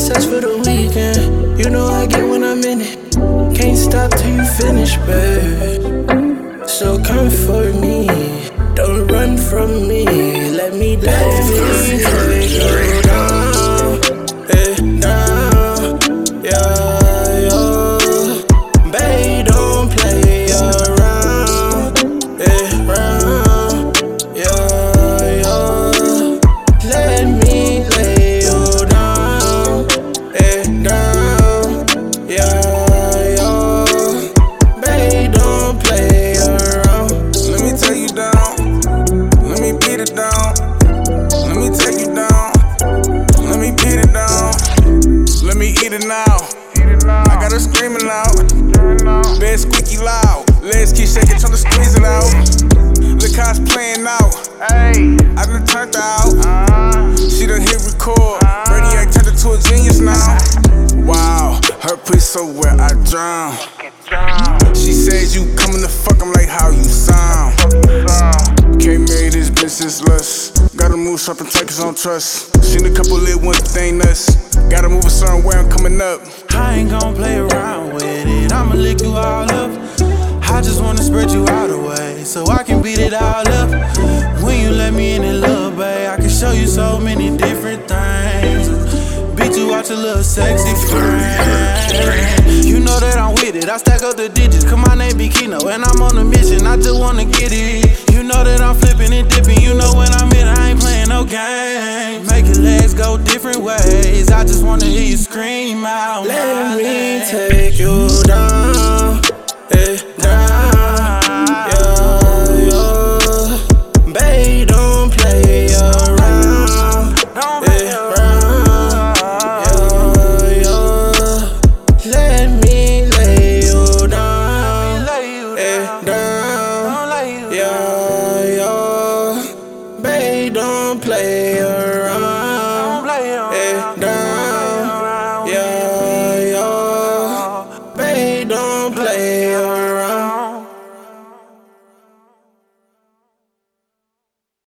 sex for the weekend. You know I get when I'm in it. Can't stop till you finish, babe. So come for me. Don't run from me. Let me dive in. It now. I got her screaming out. Bed squeaky loud. Legs keep shaking, trying to squeeze it out. Look how it's playing out. I done turned out. She done hit record. Brainiac turned into a genius now. Wow, her pussy so wet I drown. She says you coming to fuck, I'm like, how you sound? Can't marry this bitch, it's lust. Gotta move sharp and tight, I don't trust. Seen a couple lit ones, they ain't nuts. Gotta move a certain way, I'm coming up. I ain't gonna play around with it. I'ma lick you all up. I just wanna spread you out away so I can beat it all up. When you let me in it, love, babe, I can show you so many different things. Beat you out your little sexy friend. You know that I'm with it. I stack up the digits, cause my name be Kino, and I'm on a mission. I just wanna get it. I just wanna hear you scream out. Let me name. take you down, eh, down, yeah, yeah. Babe, don't play around, Don't eh, play round, yeah, yeah. Let me lay you down, lay you eh, down. down, Don't lay you yeah, yeah. Babe, don't play don't play.